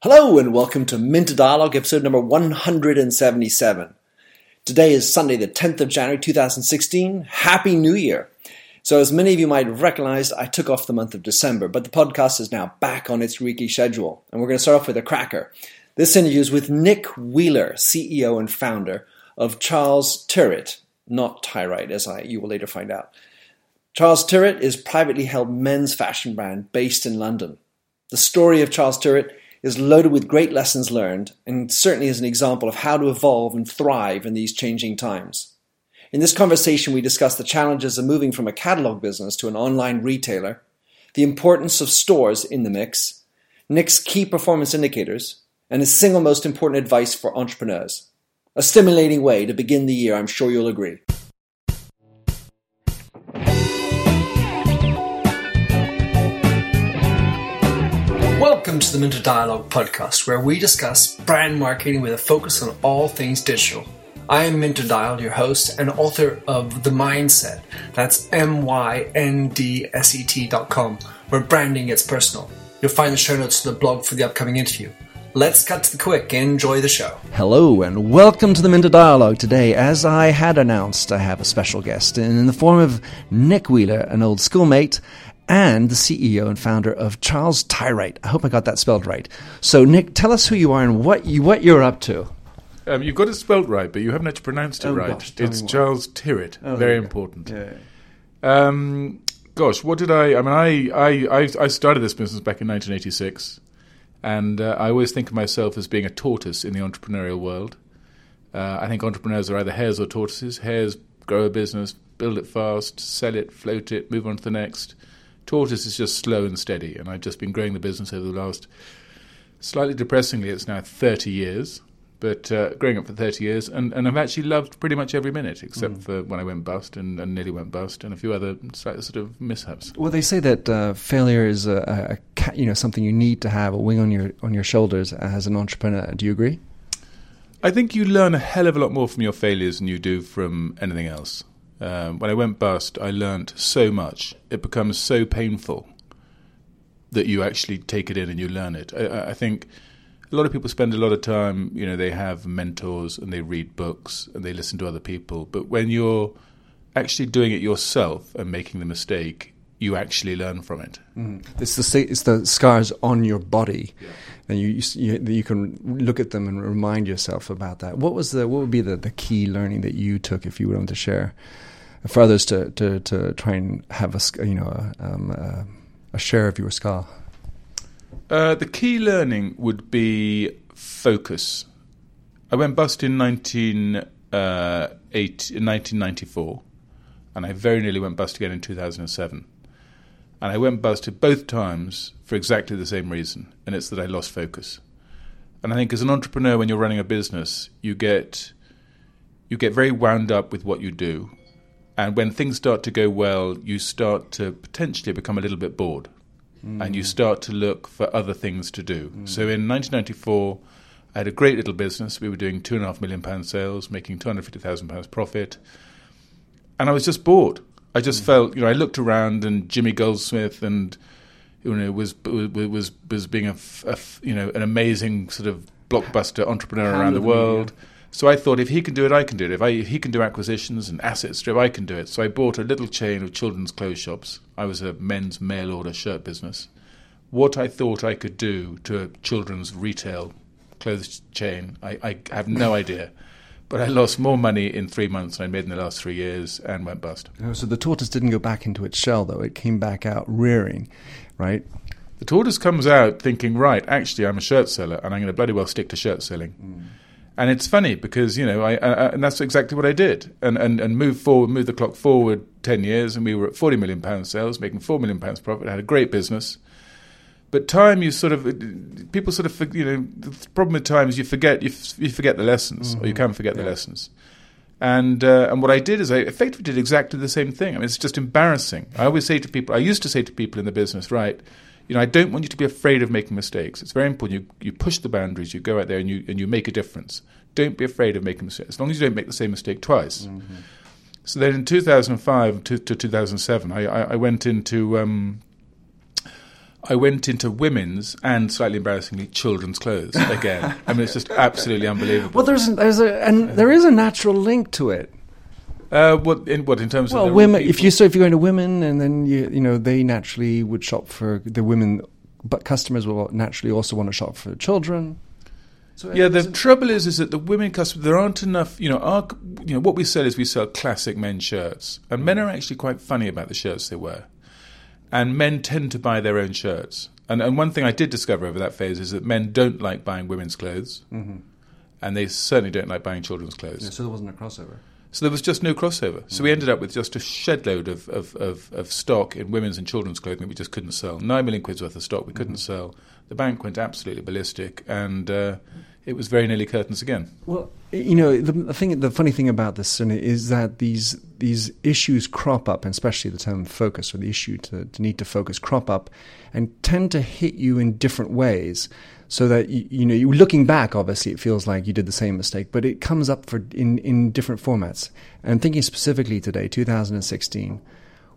Hello and welcome to Minter Dialogue, episode number 177. Today is Sunday, the 10th of January 2016. Happy New Year! So, as many of you might have recognized, I took off the month of December, but the podcast is now back on its weekly schedule, and we're going to start off with a cracker. This interview is with Nick Wheeler, CEO and founder of Charles Tyrwhitt, not Tyrite, as I, you will later find out. Charles Tyrwhitt is privately held men's fashion brand based in London. The story of Charles Tyrwhitt is loaded with great lessons learned and certainly is an example of how to evolve and thrive in these changing times. In this conversation, we discuss the challenges of moving from a catalog business to an online retailer, the importance of stores in the mix, Nick's key performance indicators, and his single most important advice for entrepreneurs. A stimulating way to begin the year, I'm sure you'll agree. Welcome to the Minter Dialogue podcast, where we discuss brand marketing with a focus on all things digital. I am Minter Dial, your host and author of The Myndset. That's M Y N D S E T dot com, where branding gets personal. You'll find the show notes to the blog for the upcoming interview. Let's cut to the quick. and Enjoy the show. Hello, and welcome to the Minter Dialogue. Today, as I had announced, I have a special guest in the form of Nick Wheeler, an old schoolmate and the CEO and founder of Charles Tyrite. I hope I got that spelled right. So, Nick, tell us who you are and what you what you're up to. Um, you've got it spelled right, but you haven't actually pronounced it Oh, right. gosh, it's. Charles Tyrite. Oh, Very important. Yeah. Um, gosh, what did I? I mean, I, I, I, started this business back in 1986, and uh, I always think of myself as being a tortoise in the entrepreneurial world. Uh, I think entrepreneurs are either hares or tortoises. Hares grow a business, build it fast, sell it, float it, move on to the next. Tortoise is just slow and steady, and I've just been growing the business over the last, slightly depressingly, it's now 30 years. But uh, growing up for 30 years, and, and I've actually loved pretty much every minute, except for when I went bust and, and nearly went bust, and a few other sort of mishaps. Well, they say that uh, failure is a, a, a ca- you know something you need to have a wing on your on your shoulders as an entrepreneur. Do you agree? I think you learn a hell of a lot more from your failures than you do from anything else. Um, when I went bust, I learnt so much. It becomes so painful that you actually take it in and you learn it. I- I, think a lot of people spend a lot of time, you know, they have mentors and they read books and they listen to other people. But when you're actually doing it yourself and making the mistake, you actually learn from it. It's the it's the scars on your body, and you, you you can look at them and remind yourself about that. What was the what would be the, the key learning that you took if you were willing to share for others to, to, to try and have a you know a, um, a, a share of your scar? Uh, the key learning would be focus. I went bust in 19, uh, eight, in 1994, and I very nearly went bust again in 2007. And I went busted both times for exactly the same reason, and it's that I lost focus. And I think as an entrepreneur, when you're running a business, you get you get very wound up with what you do, and when things start to go well, you start to potentially become a little bit bored and you start to look for other things to do. So in 1994, I had a great little business. We were doing two and a half million pound sales, making two hundred fifty thousand pounds profit, and I was just bored. I just felt, you know, I looked around and Jimmy Goldsmith and you know was was was, was being a, a you know an amazing sort of blockbuster entrepreneur around the world. So I thought, if he can do it, I can do it. If, I, if he can do acquisitions and asset strip, I can do it. So I bought a little chain of children's clothes shops. I was a men's mail order shirt business. What I thought I could do to a children's retail clothes chain, I, I have no idea. But I lost more money in three months than I made in the last three years and went bust. Oh, So the tortoise didn't go back into its shell, though; it came back out rearing, right? The tortoise comes out thinking, right, actually, I'm a shirt seller, and I'm going to bloody well stick to shirt selling. Mm. And it's funny because you know, I, I, and that's exactly what I did, and and and moved forward, moved the clock forward ten years, and we were at forty million pounds sales, making four million pounds profit. had a great business, but time you sort of people sort of you know the problem with time is you forget you, f- you forget the lessons, or you can forget the lessons. And uh, and what I did is I effectively did exactly the same thing. I mean, it's just embarrassing. I always say to people, I used to say to people in the business, right, you know, I don't want you to be afraid of making mistakes. It's very important. You you push the boundaries. You go out there and you and you make a difference. Don't be afraid of making mistakes. As long as you don't make the same mistake twice. So then, in 2005 to, to 2007, I, I, I went into um, I went into women's and slightly embarrassingly children's clothes again. I mean, it's just absolutely unbelievable. Well, there's there's a and there is a natural link to it. Uh, what in what in terms Well, of the women. If you so if you're going to women, and then you you know they naturally would shop for the women, but customers will naturally also want to shop for children. So Yeah, the trouble is, is that the women customers there aren't enough. You know, our you know what we sell is we sell classic men's shirts, and men are actually quite funny about the shirts they wear, and men tend to buy their own shirts. And and one thing I did discover over that phase is that men don't like buying women's clothes, and they certainly don't like buying children's clothes. Yeah, so there wasn't a crossover. So there was just no crossover. So we ended up with just a shed load of, of, of, of stock in women's and children's clothing that we just couldn't sell. Nine million quid's worth of stock we couldn't sell. The bank went absolutely ballistic, and uh, it was very nearly curtains again. Well, you know, the, thing, the funny thing about this Sunny, is that these these issues crop up, and especially the term focus or the issue to, to need to focus crop up, and tend to hit you in different ways. So that you, you know, you looking back, obviously, it feels like you did the same mistake, but it comes up for in in different formats. And thinking specifically today, 2016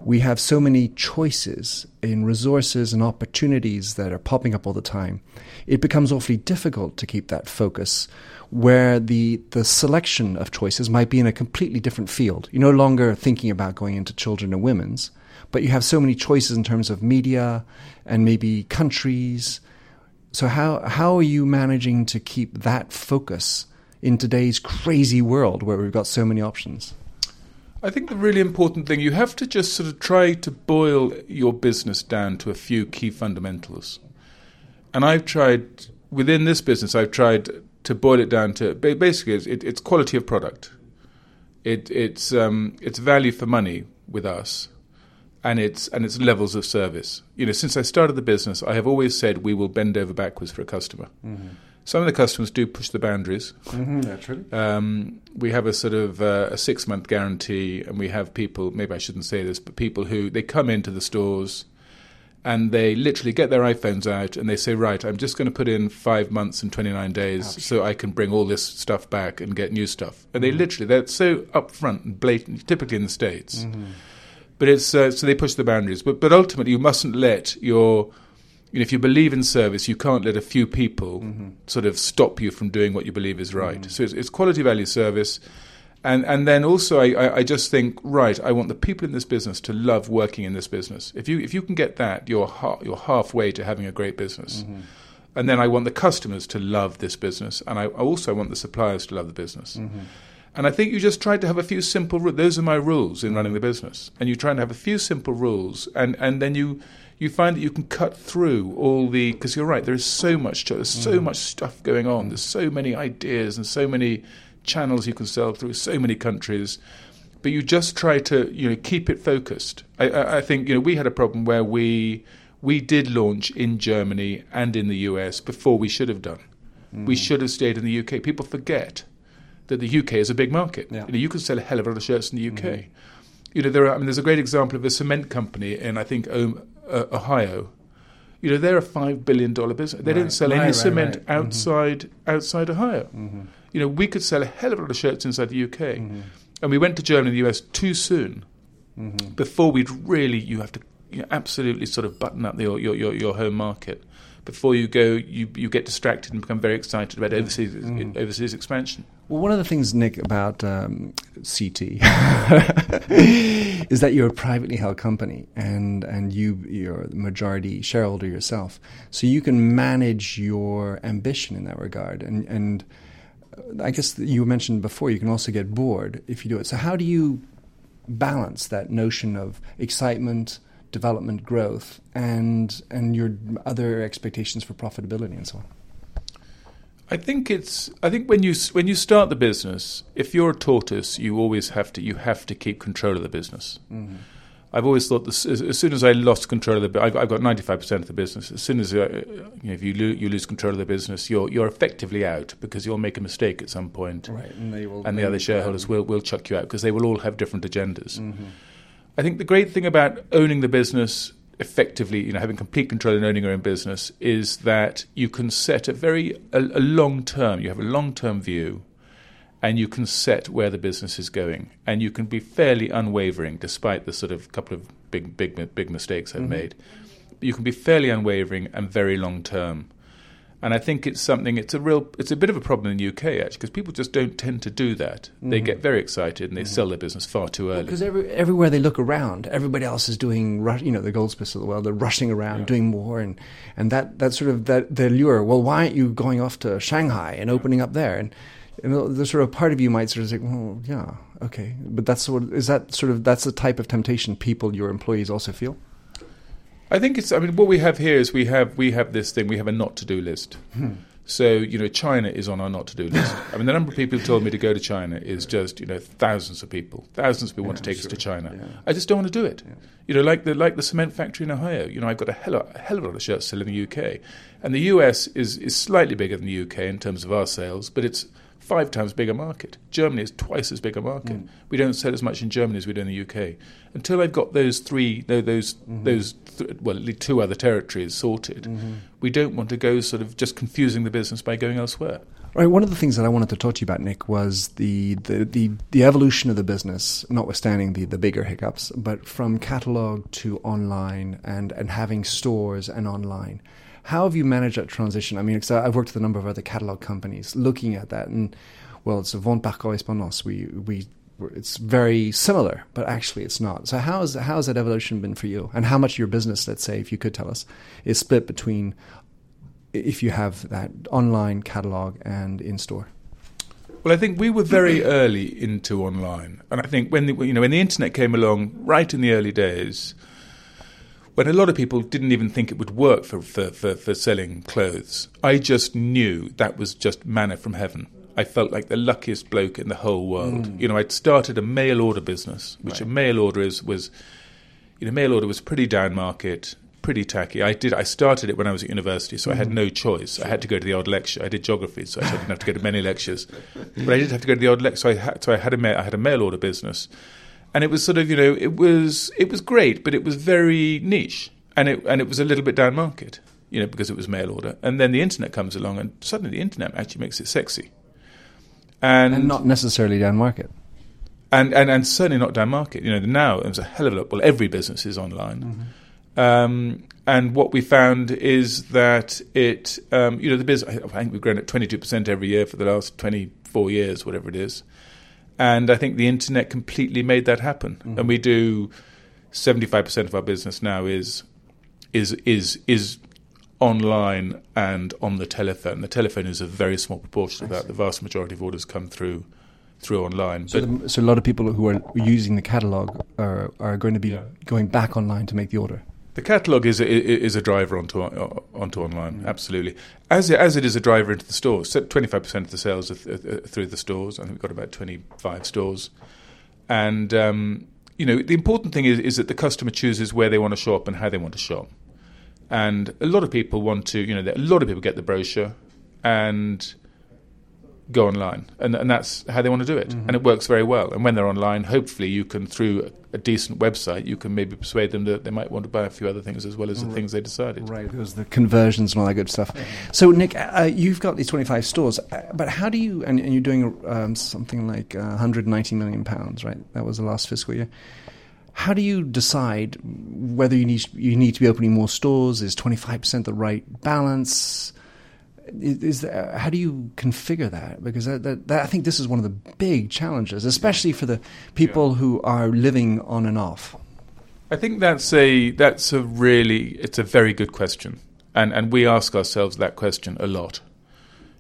we have so many choices in resources and opportunities that are popping up all the time. It becomes awfully difficult to keep that focus where the, the selection of choices might be in a completely different field. You're no longer thinking about going into children and women's, but you have so many choices in terms of media and maybe countries. So how how are you managing to keep that focus in today's crazy world where we've got so many options? I think the really important thing, you have to just sort of try to boil your business down to a few key fundamentals. And I've tried, within this business, I've tried to boil it down to basically it's, it, it's quality of product, it, it's, um, it's value for money with us, and it's, and it's levels of service. You know, since I started the business, I have always said we will bend over backwards for a customer. Some of the customers do push the boundaries. Mm-hmm, naturally. Um, we have a sort of uh, a six month guarantee, and we have people. Maybe I shouldn't say this, but people who they come into the stores and they literally get their iPhones out and they say, "Right, I'm just going to put in five months and 29 days so I can bring all this stuff back and get new stuff." And they mm. literally they're so upfront and blatant, typically in the states. Mm-hmm. But it's uh, so they push the boundaries. But but ultimately, you mustn't let your you know, if you believe in service, you can't let a few people mm-hmm. sort of stop you from doing what you believe is right. Mm. So it's, it's quality value service, and and then also I, I, just think right. I want the people in this business to love working in this business. If you if you can get that, you're ha- you're halfway to having a great business. Mm-hmm. And then I want the customers to love this business, and I I also want the suppliers to love the business. Mm-hmm. And I think you just try to have a few simple. rules. Those are my rules in running the business, and you try and have a few simple rules, and and then you you find that you can cut through all the because you're right. There is so much. There's so mm-hmm. much stuff going on. There's so many ideas and so many channels you can sell through. So many countries, but you just try to you know keep it focused. I, I, I think you know we had a problem where we we did launch in Germany and in the US before we should have done. We should have stayed in the UK. People forget that the UK is a big market. Yeah. You know, you can sell a hell of a lot of shirts in the UK. You know, there are. I mean, there's a great example of a cement company in I think um, uh, Ohio. You know, they're a five billion dollar business. They don't sell Right, any right, cement right. Mhm. outside outside Ohio. You know, we could sell a hell of a lot of shirts inside the UK, mm-hmm. and we went to Germany and the US too soon. Mm-hmm. Before we'd really, you have to you know, absolutely sort of button up your, your, your, your home market. Before you go, you, you get distracted and become very excited about mm-hmm. overseas overseas expansion. Well, one of the things, Nick, about um, CT is that you're a privately held company, and and you you're the majority shareholder yourself, so you can manage your ambition in that regard. And and I guess you mentioned before, you can also get bored if you do it. So how do you balance that notion of excitement? Development, growth, and and your other expectations for profitability and so on. I think it's. I think when you when you start the business, if you're a tortoise, you always have to you have to keep control of the business. Mm-hmm. I've always thought this, as, as soon as I lost control of the, I've, I've got ninety five percent of the business. As soon as uh, you know, if you, lo- you lose control of the business, you're you're effectively out because you'll make a mistake at some point, Right, and they will. and the other shareholders will will chuck you out because they will all have different agendas. Mm-hmm. I think the great thing about owning the business effectively, you know, having complete control and owning your own business, is that you can set a very a, a long term. You have a long term view, and you can set where the business is going, and you can be fairly unwavering despite the sort of couple of big big big mistakes I've made. you can be fairly unwavering and very long term. And I think it's something. It's a real. It's a bit of a problem in the UK actually, because people just don't tend to do that. They Mm-hmm. get very excited and they sell their business far too early. Because every, everywhere they look around, everybody else is doing, you know, the goldsmiths of the world. They're rushing around, doing more, and and that that sort of that the lure. Well, why aren't you going off to Shanghai and opening up there? And, and the sort of part of you might sort of say, well, yeah, okay, but that's sort of, is that sort of that's the type of temptation people, your employees, also feel. I think it's. I mean, what we have here is we have we have this thing. We have a not to do list. Hmm. So you know, China is on our not to do list. I mean, the number of people who told me to go to China is just you know thousands of people. Thousands of people want to take us to China. I just don't want to do it. You know, like the like the cement factory in Ohio. You know, I've got a hell of, a hell of a lot of shirts still in the UK, and the US is is slightly bigger than the UK in terms of our sales, but it's five times bigger market. Germany is twice as big a market. Hmm. We don't sell as much in Germany as we do in the UK. Until I've got those three, tho- those mm-hmm. those th- well, two other territories sorted, mm-hmm. we don't want to go sort of just confusing the business by going elsewhere. Right. One of the things that I wanted to talk to you about, Nick, was the the, the, the evolution of the business, notwithstanding the, the bigger hiccups, but from catalog to online and, and having stores and online. How have you managed that transition? I mean, because I've worked with a number of other catalog companies looking at that, and well, it's a vente par correspondance. We we it's very similar, but actually it's not. So how has how has that evolution been for you? And how much of your business, let's say, if you could tell us, is split between if you have that online catalog and in store? Well, I think we were very early into online, and I think when the, you know when the internet came along, right in the early days, when a lot of people didn't even think it would work for for, for, for selling clothes, I just knew that was just manna from heaven. I felt like the luckiest bloke in the whole world. Mm. You know, I'd started a mail order business, which a mail order is was, you know, mail order was pretty down market, pretty tacky. I did. I started it when I was at university, so I had mm. no choice. I had to go to the odd lecture. I did geography, so I didn't have to go to many lectures, but I did have to go to the odd lecture. So I had, so I had a ma- I had a mail order business, and it was sort of you know it was it was great, but it was very niche, and it and it was a little bit down market, you know, because it was mail order. And then the internet comes along, and suddenly the internet actually makes it sexy, and And not necessarily down market. and, and and certainly not down market. You know, now there's a hell of a lot. Well, every business is online, um, and what we found is that it, um, you know, the business. I think we've grown at 22 percent every year for the last 24 years, whatever it is, and I think the internet completely made that happen. And mm-hmm. we do 75 percent of our business now is is is is online and on the telephone. The telephone is a very small proportion of that. The vast majority of orders come through through online. So, the, so a lot of people who are using the catalog are, are going to be going back online to make the order. The catalog is a, is a driver onto uh, onto online, mm. absolutely. As it, as it is a driver into the stores. Twenty five percent of the sales are, th- are through the stores. I think we've got about twenty five stores, and um, you know the important thing is is that the customer chooses where they want to shop and how they want to shop. And a lot of people want to, you know, a lot of people get the brochure and go online, and, and that's how they want to do it, and it works very well. And when they're online, hopefully you can, through a, decent website, you can maybe persuade them that they might want to buy a few other things as well as the things they decided. Right, because the conversions and all that good stuff. So, Nick, uh, you've got these 25 stores, uh, but how do you, and, and you're doing um, something like uh, 190 million pounds, right? That was the last fiscal year. How do you decide whether you need you need to be opening more stores? Is 25% the right balance? Is, is there, how do you configure that? Because that, that, that, I think this is one of the big challenges, especially for the people who are living on and off. I think that's a that's a really it's a very good question, and and we ask ourselves that question a lot.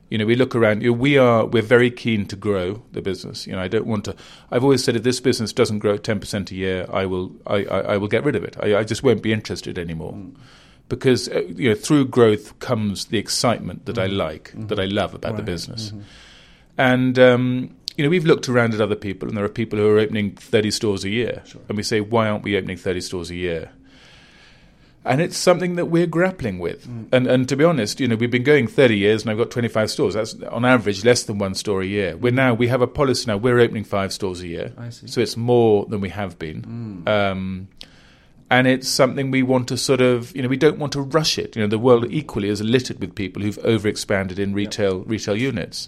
You know, we look around. You know, we are we're very keen to grow the business. You know, I don't want to. I've always said if this business doesn't grow ten percent a year, I will I, I, I, will get rid of it. I, I just won't be interested anymore. Mm. Because uh, you know, through growth comes the excitement that mm. I like, mm-hmm. that I love about right. the business, mm-hmm. and um, you know, we've looked around at other people, and there are people who are opening 30 stores a year. Sure. And we say, why aren't we opening 30 stores a year? And it's something that we're grappling with. Mm. And, and to be honest, you know, we've been going 30 years and I've got 25 stores. That's on average less than one store a year. We're now, we have a policy now, we're opening five stores a year. So it's more than we have been. Mm. Um, and it's something we want to sort of, you know, we don't want to rush it. You know, the world equally is littered with people who've overexpanded in retail, retail units.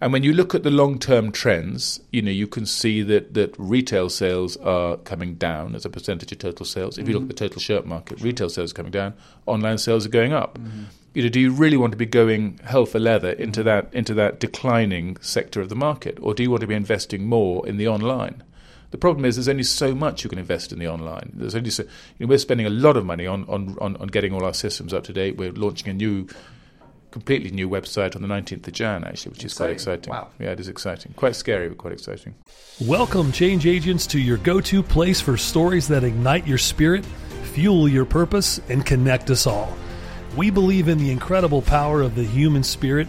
And when you look at the long-term trends, you know you can see that that retail sales are coming down as a percentage of total sales. If you look mm-hmm. at the total shirt market, retail sales are coming down, online sales are going up. Mm-hmm. You know, do you really want to be going hell for leather into mm-hmm. that into that declining sector of the market, or do you want to be investing more in the online? The problem is there's only so much you can invest in the online. There's only so you know, we're spending a lot of money on, on, on, on getting all our systems up to date. We're launching a new completely new website on the 19th of Jan, actually, which is quite exciting. Wow. Yeah, it is exciting. Quite scary, but quite exciting. Welcome, change agents, to your go to place for stories that ignite your spirit, fuel your purpose, and connect us all. We believe in the incredible power of the human spirit,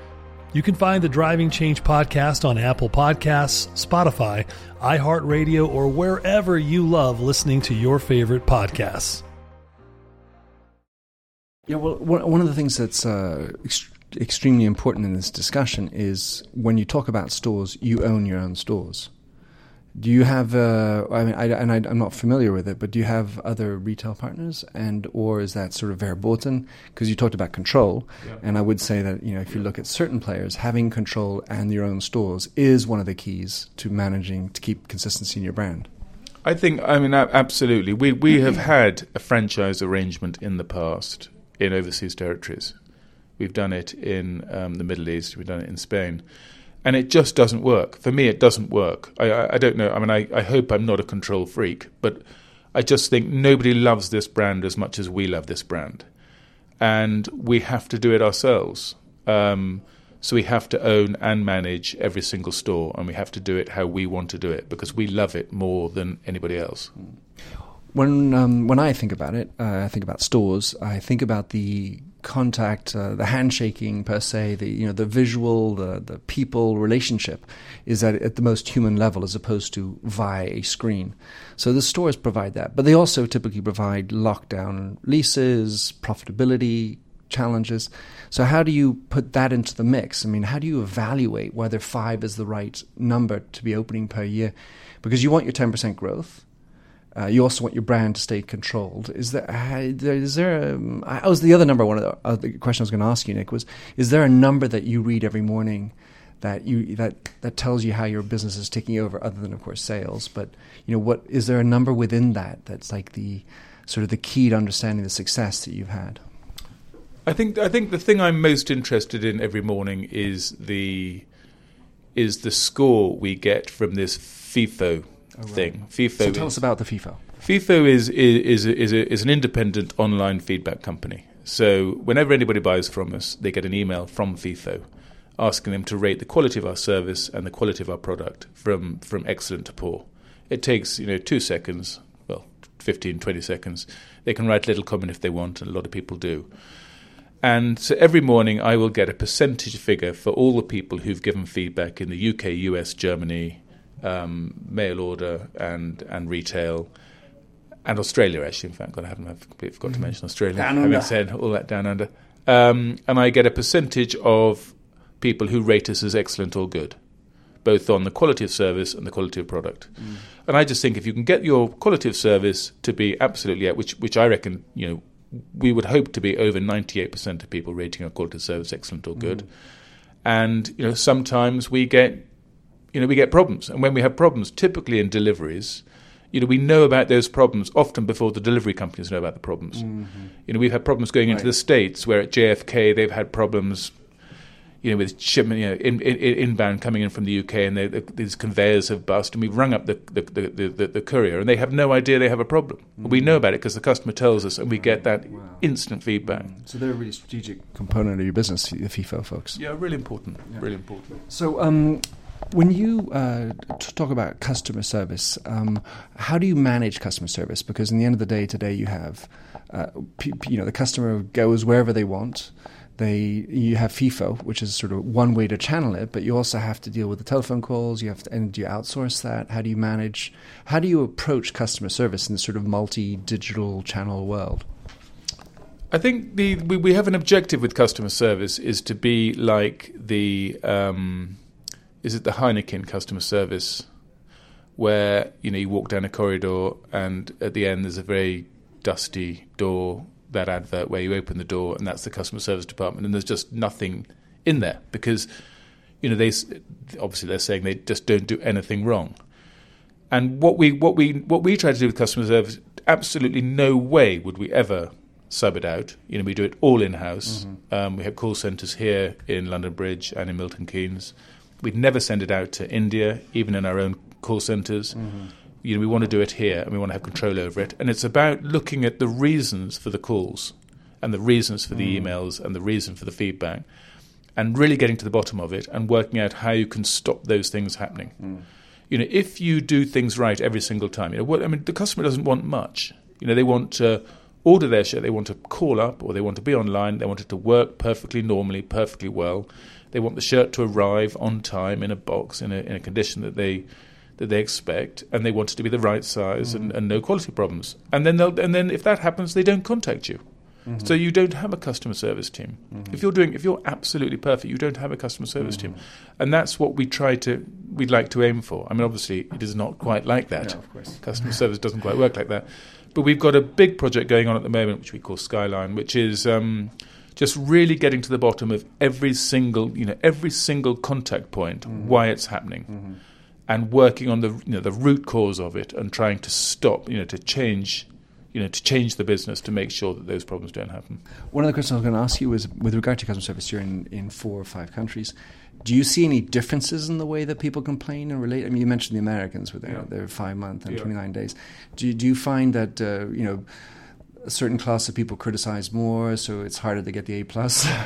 You can find the Driving Change podcast on Apple Podcasts, Spotify, iHeartRadio, or wherever you love listening to your favorite podcasts. Yeah, well, one of the things that's uh, ex- extremely important in this discussion is when you talk about stores, you own your own stores. Do you have? Uh, I mean, I, and I, I'm not familiar with it, but do you have other retail partners, and or is that sort of verboten? Because you talked about control, and I would say that you know if you look at certain players, having control and your own stores is one of the keys to managing to keep consistency in your brand. I think, I mean, absolutely. We, we have had a franchise arrangement in the past in overseas territories. We've done it in um, the Middle East, we've done it in Spain. And it just doesn't work. For me, it doesn't work. I, I, I don't know. I mean, I, I hope I'm not a control freak, but I just think nobody loves this brand as much as we love this brand. And we have to do it ourselves. Um, so we have to own and manage every single store, and we have to do it how we want to do it because we love it more than anybody else. When um, when I think about it, uh, I think about stores. I think about the contact, uh, the handshaking per se, the you know the visual, the the people relationship is at at the most human level as opposed to via a screen. So the stores provide that, but they also typically provide lockdown leases, profitability challenges. So how do you put that into the mix? I mean, how do you evaluate whether five is the right number to be opening per year? Because you want your ten percent growth. Uh, you also want your brand to stay controlled. Is there? Uh, is there? Um, I was the other number. One of the, uh, the question I was going to ask you, Nick, was: Is there a number that you read every morning that you that that tells you how your business is taking over, other than of course sales? But you know, what is there a number within that that's like the sort of the key to understanding the success that you've had? I think I think the thing I'm most interested in every morning is the is the score we get from this Feefo Oh, thing. Feefo So tell is, us about the Feefo. Feefo is is is, is, a, is an independent online feedback company. So whenever anybody buys from us, they get an email from Feefo asking them to rate the quality of our service and the quality of our product from from excellent to poor. It takes you know two seconds, well, 15, 20 seconds. They can write a little comment if they want, and a lot of people do. And so every morning I will get a percentage figure for all the people who've given feedback in the UK, US, Germany, um, mail order, and and retail, and Australia. Actually, in fact, I haven't I've completely forgot to mention Australia. Down Having under. said all that down under, um, and I get a percentage of people who rate us as excellent or good, both on the quality of service and the quality of product. And I just think if you can get your quality of service to be absolutely at which which I reckon you know we would hope to be over 98% of people rating our quality of service excellent or good. And you know sometimes we get you know we get problems and when we have problems typically in deliveries you know we know about those problems often before the delivery companies know about the problems. Mm-hmm. You know we've had problems going into Right. the states where at JFK they've had problems you know, with shipment, you know, in, in, inbound coming in from the UK, and they, the, these conveyors have bust, and we've rung up the the, the, the, the, courier, and they have no idea they have a problem. We know mm. about it because the customer tells us, and we get that instant feedback. Mm. So they're a really strategic component of your business, the Feefo folks. Yeah, really important. Really important. So, um, when you uh, talk about customer service, um, how do you manage customer service? Because in the end of the day, today you have, uh, p- you know, the customer goes wherever they want. they you have Feefo, which is sort of one way to channel it, but you also have to deal with the telephone calls. You have to, and do you outsource that? How do you manage? How do you approach customer service in this sort of multi-digital channel world? I think the we, we have an objective with customer service is to be like the um, is it the Heineken customer service where you know you walk down a corridor and at the end there's a very dusty door that advert where you open the door and that's the customer service department and there's just nothing in there because you know they obviously they're saying they just don't do anything wrong. And what we what we what we try to do with customer service absolutely no way would we ever sub it out. You know we do it all in house mm-hmm. um, we have call centers here in London Bridge and in Milton Keynes we'd never send it out to India even in our own call centers mm-hmm you know, we want to do it here and we want to have control over it. And it's about looking at the reasons for the calls and the reasons for the mm. emails and the reason for the feedback and really getting to the bottom of it and working out how you can stop those things happening. Mm. You know, if you do things right every single time, you know, what I mean, the customer doesn't want much. You know, they want to order their shirt, they want to call up or they want to be online, they want it to work perfectly normally, perfectly well. They want the shirt to arrive on time in a box in a, in a condition that they that they expect, and they want it to be the right size mm-hmm. and, and, no quality problems. And then they'll, and then if that happens, they don't contact you. Mm-hmm. So you don't have a customer service team. Mm-hmm. If you're doing, if you're absolutely perfect, you don't have a customer service team, mm-hmm. and that's what we try to, we'd like to aim for. I mean, obviously, it is not quite like that. No, of course. Customer service doesn't quite work like that. But we've got a big project going on at the moment, which we call Skyline, which is. Um, just really getting to the bottom of every single, you know, every single contact point, mm-hmm. why it's happening mm-hmm and working on the you know the root cause of it and trying to stop you know to change you know to change the business to make sure that those problems don't happen. One of the questions I was going to ask you was with regard to customer service. You're in in four or five countries. Do you see any differences in the way that people complain and relate? I mean, you mentioned the Americans with their, yeah. their five month and yeah. 29 days. Do you, do you find that uh, you know a certain class of people criticize more, so it's harder to get the A plus?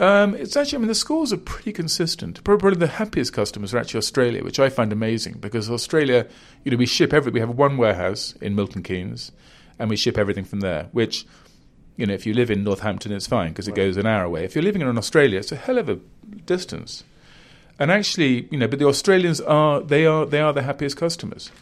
Um, it's actually, I mean, the scores are pretty consistent. Probably the happiest customers are actually Australia, which I find amazing because Australia, you know, we ship every, we have one warehouse in Milton Keynes, and we ship everything from there. Which, you know, if you live in Northampton, it's fine because it right. goes an hour away. If you're living in Australia, it's a hell of a distance. And actually, you know, but the Australians are they are they are the happiest customers.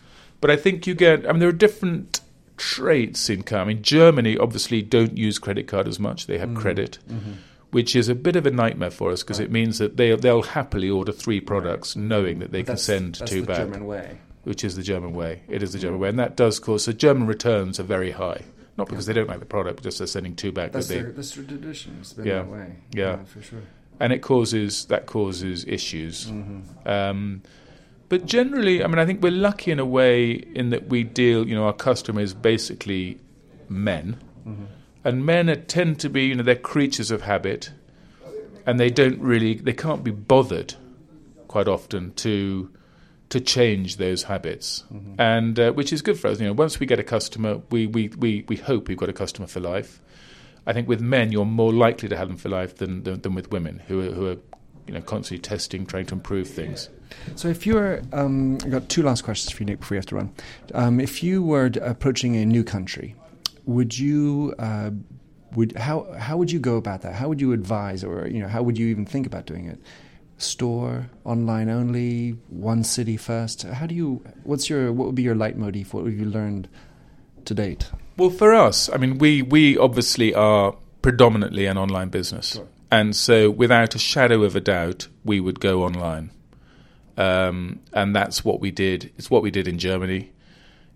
But I think you get, I mean, there are different traits in mean, Germany obviously don't use credit card as much; they have mm-hmm. credit. Mm-hmm which is a bit of a nightmare for us because right. it means that they they'll happily order three products right. knowing that they but can send that's two the back. German way. Which is the German way. It is the German way, and that does cause the German returns are very high. Not because they don't like the product, but just they're sending two back. That's, they, their, that's their tradition. It's been yeah, that way. Yeah. yeah, for sure. And it causes that causes issues. Mm-hmm. Um, but generally, I mean, I think we're lucky in a way in that we deal. You know, our customer is basically men, mm-hmm. and men are, tend to be, you know, they're creatures of habit and they don't really they can't be bothered quite often to to change those habits, mm-hmm. and uh, which is good for us. You know, once we get a customer, we, we, we, we hope we've got a customer for life. I think with men, you're more likely to have them for life than than, than with women, who are, who are you know constantly testing, trying to improve things. So, if you were, um, I've got two last questions for you, Nick, before you have to run. Um, if you were approaching a new country, would you uh, would how how would you go about that? How would you advise, or you know, how would you even think about doing it? Store, online only, one city first. How do you? What's your? What would be your leitmotif? What have you learned to date? Well, for us, I mean, we we obviously are predominantly an online business, sure. and so without a shadow of a doubt, we would go online, um, and that's what we did. It's what we did in Germany.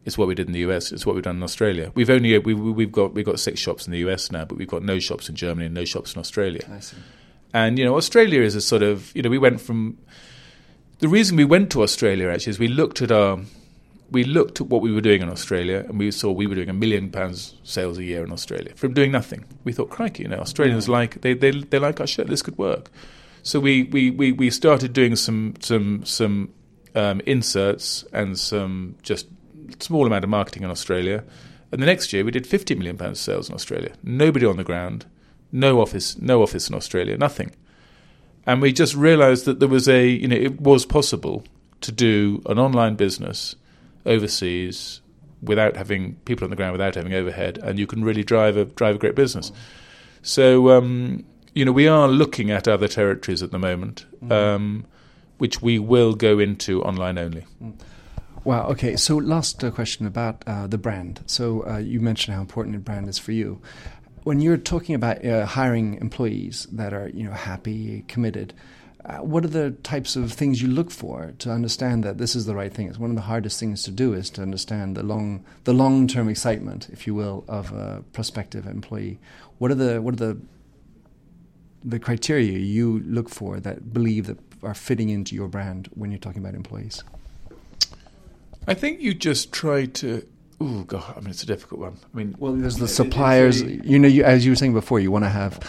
It's what we did in the US. It's what we've done in Australia. We've only we, we've got we've got six shops in the US now, but we've got no shops in Germany and no shops in Australia. I see. And you know, Australia is a sort of you know we went from the reason we went to Australia actually is we looked at our we looked at what we were doing in Australia and we saw we were doing a million pounds sales a year in Australia from doing nothing. We thought, crikey, you know, Australians like they, they they like our shirt. This could work. So we, we, we, we started doing some some some um, inserts and some just small amount of marketing in Australia. And the next year, we did 50 million pounds sales in Australia. Nobody on the ground, no office, no office in Australia, nothing. And we just realised that there was a, you know, it was possible to do an online business overseas without having people on the ground, without having overhead, and you can really drive a drive a great business. So um, you know, we are looking at other territories at the moment, um, which we will go into online only. Wow. Okay. So, last uh, question about uh, the brand. So, uh, you mentioned how important a brand is for you. When you're talking about uh, hiring employees that are, you know, happy, committed, uh, what are the types of things you look for to understand that this is the right thing? It's one of the hardest things to do is to understand the long, the long-term excitement, if you will, of a prospective employee. What are the what are the the criteria you look for that believe that are fitting into your brand when you're talking about employees? I think you just try to. Oh God! I mean, it's a difficult one. I mean, Well, there's the suppliers. You know, you, as you were saying before, you want to have,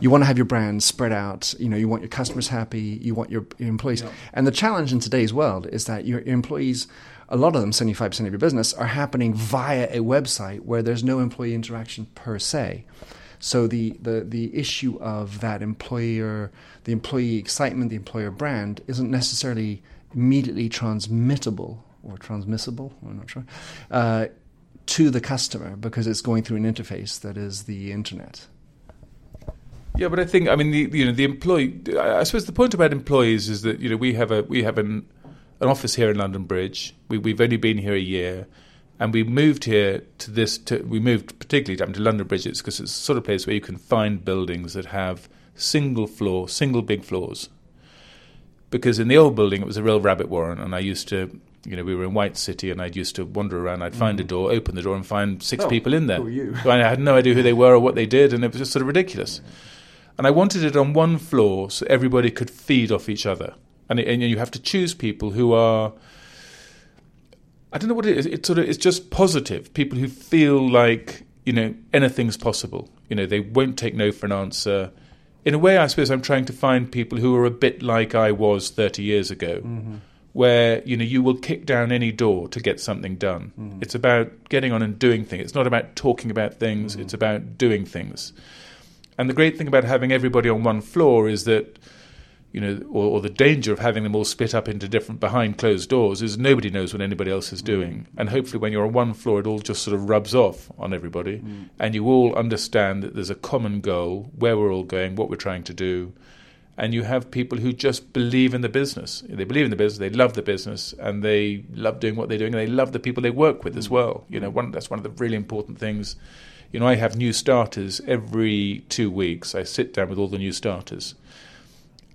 you want to have your brand spread out. You know, you want your customers happy. You want your, your employees. And the challenge in today's world is that your, your employees, a lot of them, seventy five percent of your business, are happening via a website where there's no employee interaction per se. So the, the, the issue of that employer, the employee excitement, the employer brand, isn't necessarily immediately transmittable or transmissible. I'm not sure. Uh, to the customer because it's going through an interface that is the internet. Yeah, but I think I mean the you know the employee. I suppose the point about employees is that you know we have a we have an an office here in London Bridge. We, we've only been here a year, and we moved here to this. To, we moved particularly down to London Bridge because it's the sort of place where you can find buildings that have single floor, single big floors. Because in the old building it was a real rabbit warren, and I used to. You know, we were in White City, and I'd used to wander around. I'd find a mm. door, open the door, and find six Oh, people in there. who you? I had no idea who they were or what they did, and it was just sort of ridiculous. And I wanted it on one floor so everybody could feed off each other. And, it, and you have to choose people who are. I don't know what it is. It's sort of it's just positive. People who feel like you know anything's possible. You know they won't take no for an answer. In a way, I suppose I'm trying to find people who are a bit like I was 30 years ago, mm-hmm. where you know you will kick down any door to get something done. Mm-hmm. It's about getting on and doing things. It's not about talking about things. Mm-hmm. It's about doing things. And the great thing about having everybody on one floor is that, you know, or, or the danger of having them all split up into different behind closed doors is nobody knows what anybody else is doing. Mm. And hopefully, when you're on one floor, it all just sort of rubs off on everybody, mm. and you all understand that there's a common goal, where we're all going, what we're trying to do. And you have people who just believe in the business. They believe in the business. They love the business, and they love doing what they're doing. And they love the people they work with as mm. well. You know, one, that's one of the really important things you know, I have new starters every two weeks. I sit down with all the new starters.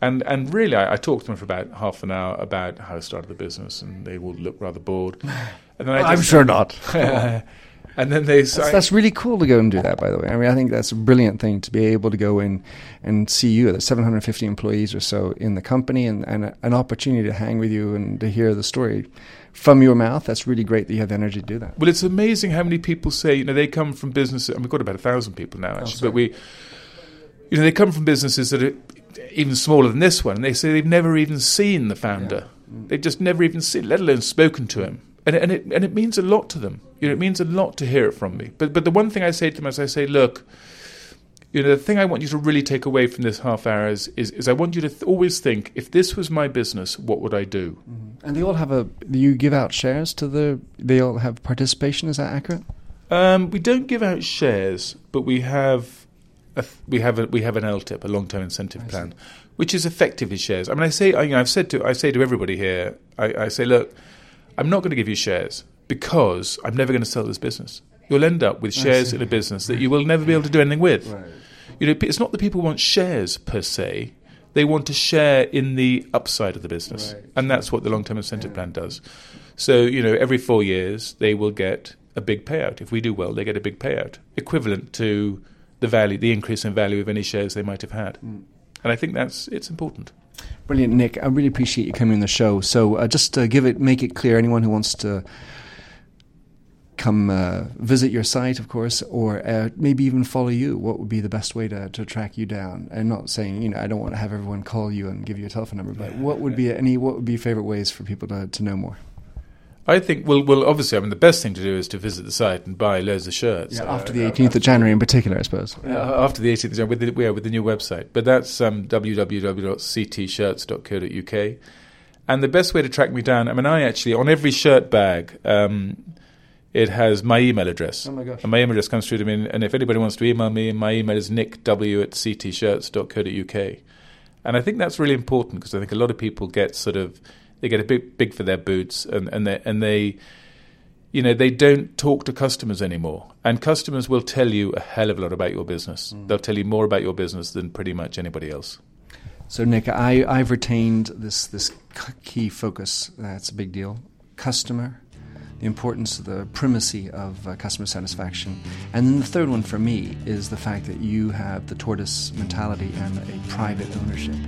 And and really, I, I talk to them for about half an hour about how I started the business, and they will look rather bored. And then I I'm sure not. and then they That's, that's really cool to go and do that, by the way. I mean, I think that's a brilliant thing to be able to go in and see you. There's 750 employees or so in the company, and, and a, an opportunity to hang with you and to hear the story from your mouth. That's really great that you have the energy to do that. Well, it's amazing how many people say, you know, they come from businesses, and we've got about a thousand people now, oh, actually, but we, you know, they come from businesses that are even smaller than this one, and they say they've never even seen the founder. They've just never even seen, let alone spoken to him. And, and, it, and it means a lot to them. You know, it means a lot to hear it from me. But, but the one thing I say to them is I say, look, you know, the thing I want you to really take away from this half hour is, is, is I want you to th- always think, if this was my business, what would I do? And they all have a. You give out shares to the. They all have participation. Is that accurate? Um, we don't give out shares, but we have a, we have a, we have an LTIP, a long-term incentive plan, which is effectively shares. I mean, I say I, you know, I've said to I say to everybody here, I, I say, look, I'm not going to give you shares because I'm never going to sell this business. You'll end up with shares in a business that you will never be able to do anything with. You know, it's not that people want shares per se; they want to share in the upside of the business, and that's what the long-term incentive plan does. So, you know, every four years they will get a big payout. If we do well, they get a big payout, equivalent to the value, the increase in value of any shares they might have had. And I think that's it's important. Brilliant, Nick. I really appreciate you coming on the show. So, uh, just to give it, make it clear, anyone who wants to come uh, visit your site, of course, or uh, maybe even follow you, what would be the best way to, to track you down? And not saying, you know, I don't want to have everyone call you and give you a telephone number, but what would be any, what would be favorite ways for people to, to know more? I think well, well, obviously, I mean, the best thing to do is to visit the site and buy loads of shirts. After the 18th of January in particular, I suppose. Uh, after the 18th of January, with the, yeah, with the new website. But that's um, www.ctshirts.co.uk. And the best way to track me down, I mean, I actually, on every shirt bag, um, it has my email address. Oh my gosh. And my email address comes through to me. And if anybody wants to email me, my email is nickw at ctshirts.co.uk. And I think that's really important because I think a lot of people get sort of they get a bit big for their boots and and they and they you know they don't talk to customers anymore and customers will tell you a hell of a lot about your business they'll tell you more about your business than pretty much anybody else So, Nick, I, I've retained this this key focus. That's a big deal. Customer, the importance of the primacy of uh, customer satisfaction, and then the third one for me is the fact that you have the tortoise mentality and a private ownership,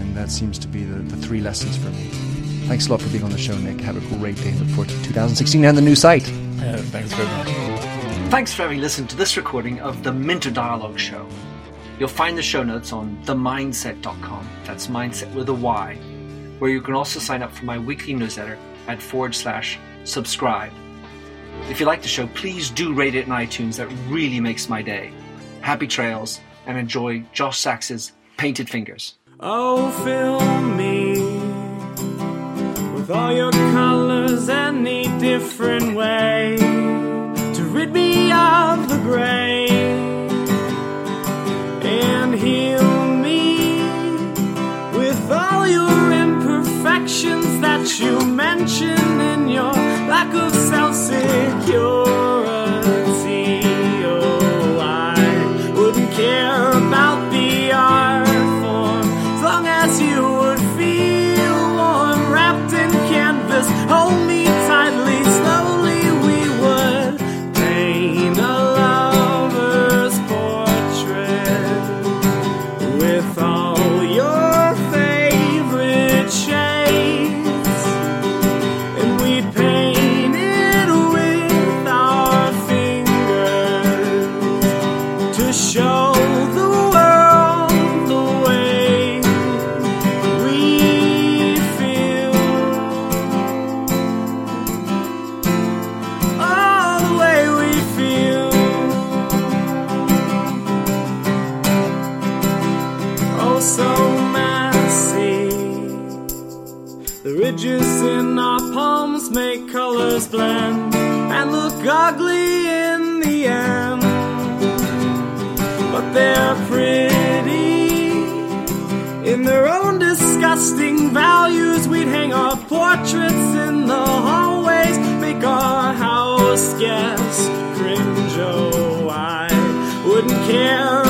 and that seems to be the, the three lessons for me. Thanks a lot for being on the show, Nick. Have a great day. Look forward to 2016 and the new site. yeah, thanks very much Thanks for having listened to this recording of the Minter Dialogue Show. You'll find the show notes on themyndset.com. That's mindset with a Y, where you can also sign up for my weekly newsletter at forward slash subscribe. If you like the show, please do rate it in iTunes. That really makes my day. Happy trails and enjoy Josh Sachs's Painted Fingers. Oh, fill me all your colors any different way to rid me of the gray and heal me with all your imperfections that you mention in your lack of self security. Wouldn't